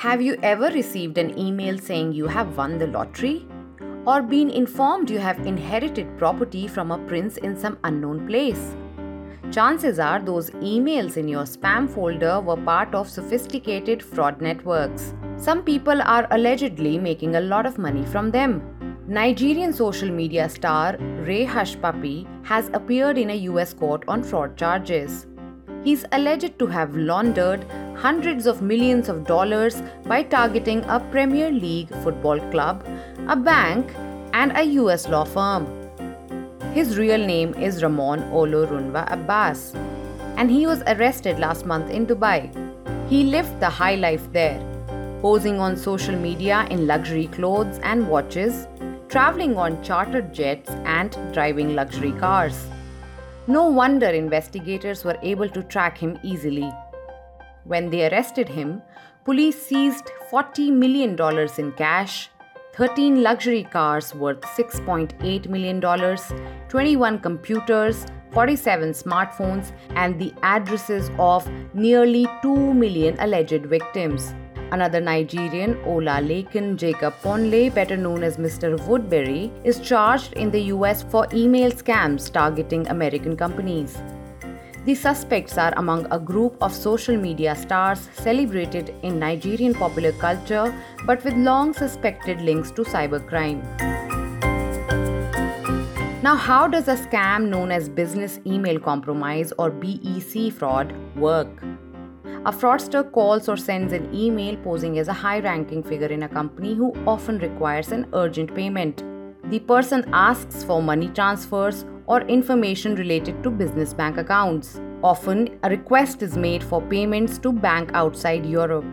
Have you ever received an email saying you have won the lottery? Or been informed you have inherited property from a prince in some unknown place? Chances are those emails in your spam folder were part of sophisticated fraud networks. Some people are allegedly making a lot of money from them. Nigerian social media star Ray Hushpuppi has appeared in a US court on fraud charges. He's alleged to have laundered hundreds of millions of dollars by targeting a Premier League football club, a bank, and a US law firm. His real name is Ramon Olorunwa Abbas, and he was arrested last month in Dubai. He lived the high life there, posing on social media in luxury clothes and watches, traveling on chartered jets, and driving luxury cars. No wonder investigators were able to track him easily. When they arrested him, police seized $40 million in cash, 13 luxury cars worth $6.8 million, 21 computers, 47 smartphones, and the addresses of nearly 2 million alleged victims. Another Nigerian, Olalekan Jacob Ponle, better known as Mr. Woodberry, is charged in the US for email scams targeting American companies. The suspects are among a group of social media stars celebrated in Nigerian popular culture but with long suspected links to cybercrime. Now, how does a scam known as business email compromise or BEC fraud work? A fraudster calls or sends an email posing as a high ranking figure in a company who often requires an urgent payment. The person asks for money transfers or information related to business bank accounts. Often, a request is made for payments to bank outside Europe.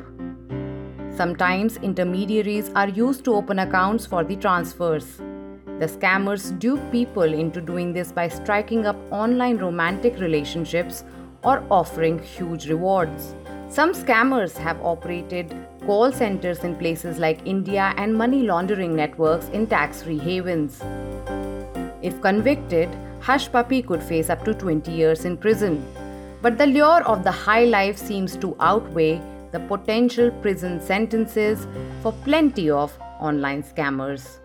Sometimes intermediaries are used to open accounts for the transfers. The scammers dupe people into doing this by striking up online romantic relationships or offering huge rewards. Some scammers have operated call centers in places like India and money laundering networks in tax free havens. If convicted, Hushpuppi could face up to 20 years in prison. But the lure of the high life seems to outweigh the potential prison sentences for plenty of online scammers.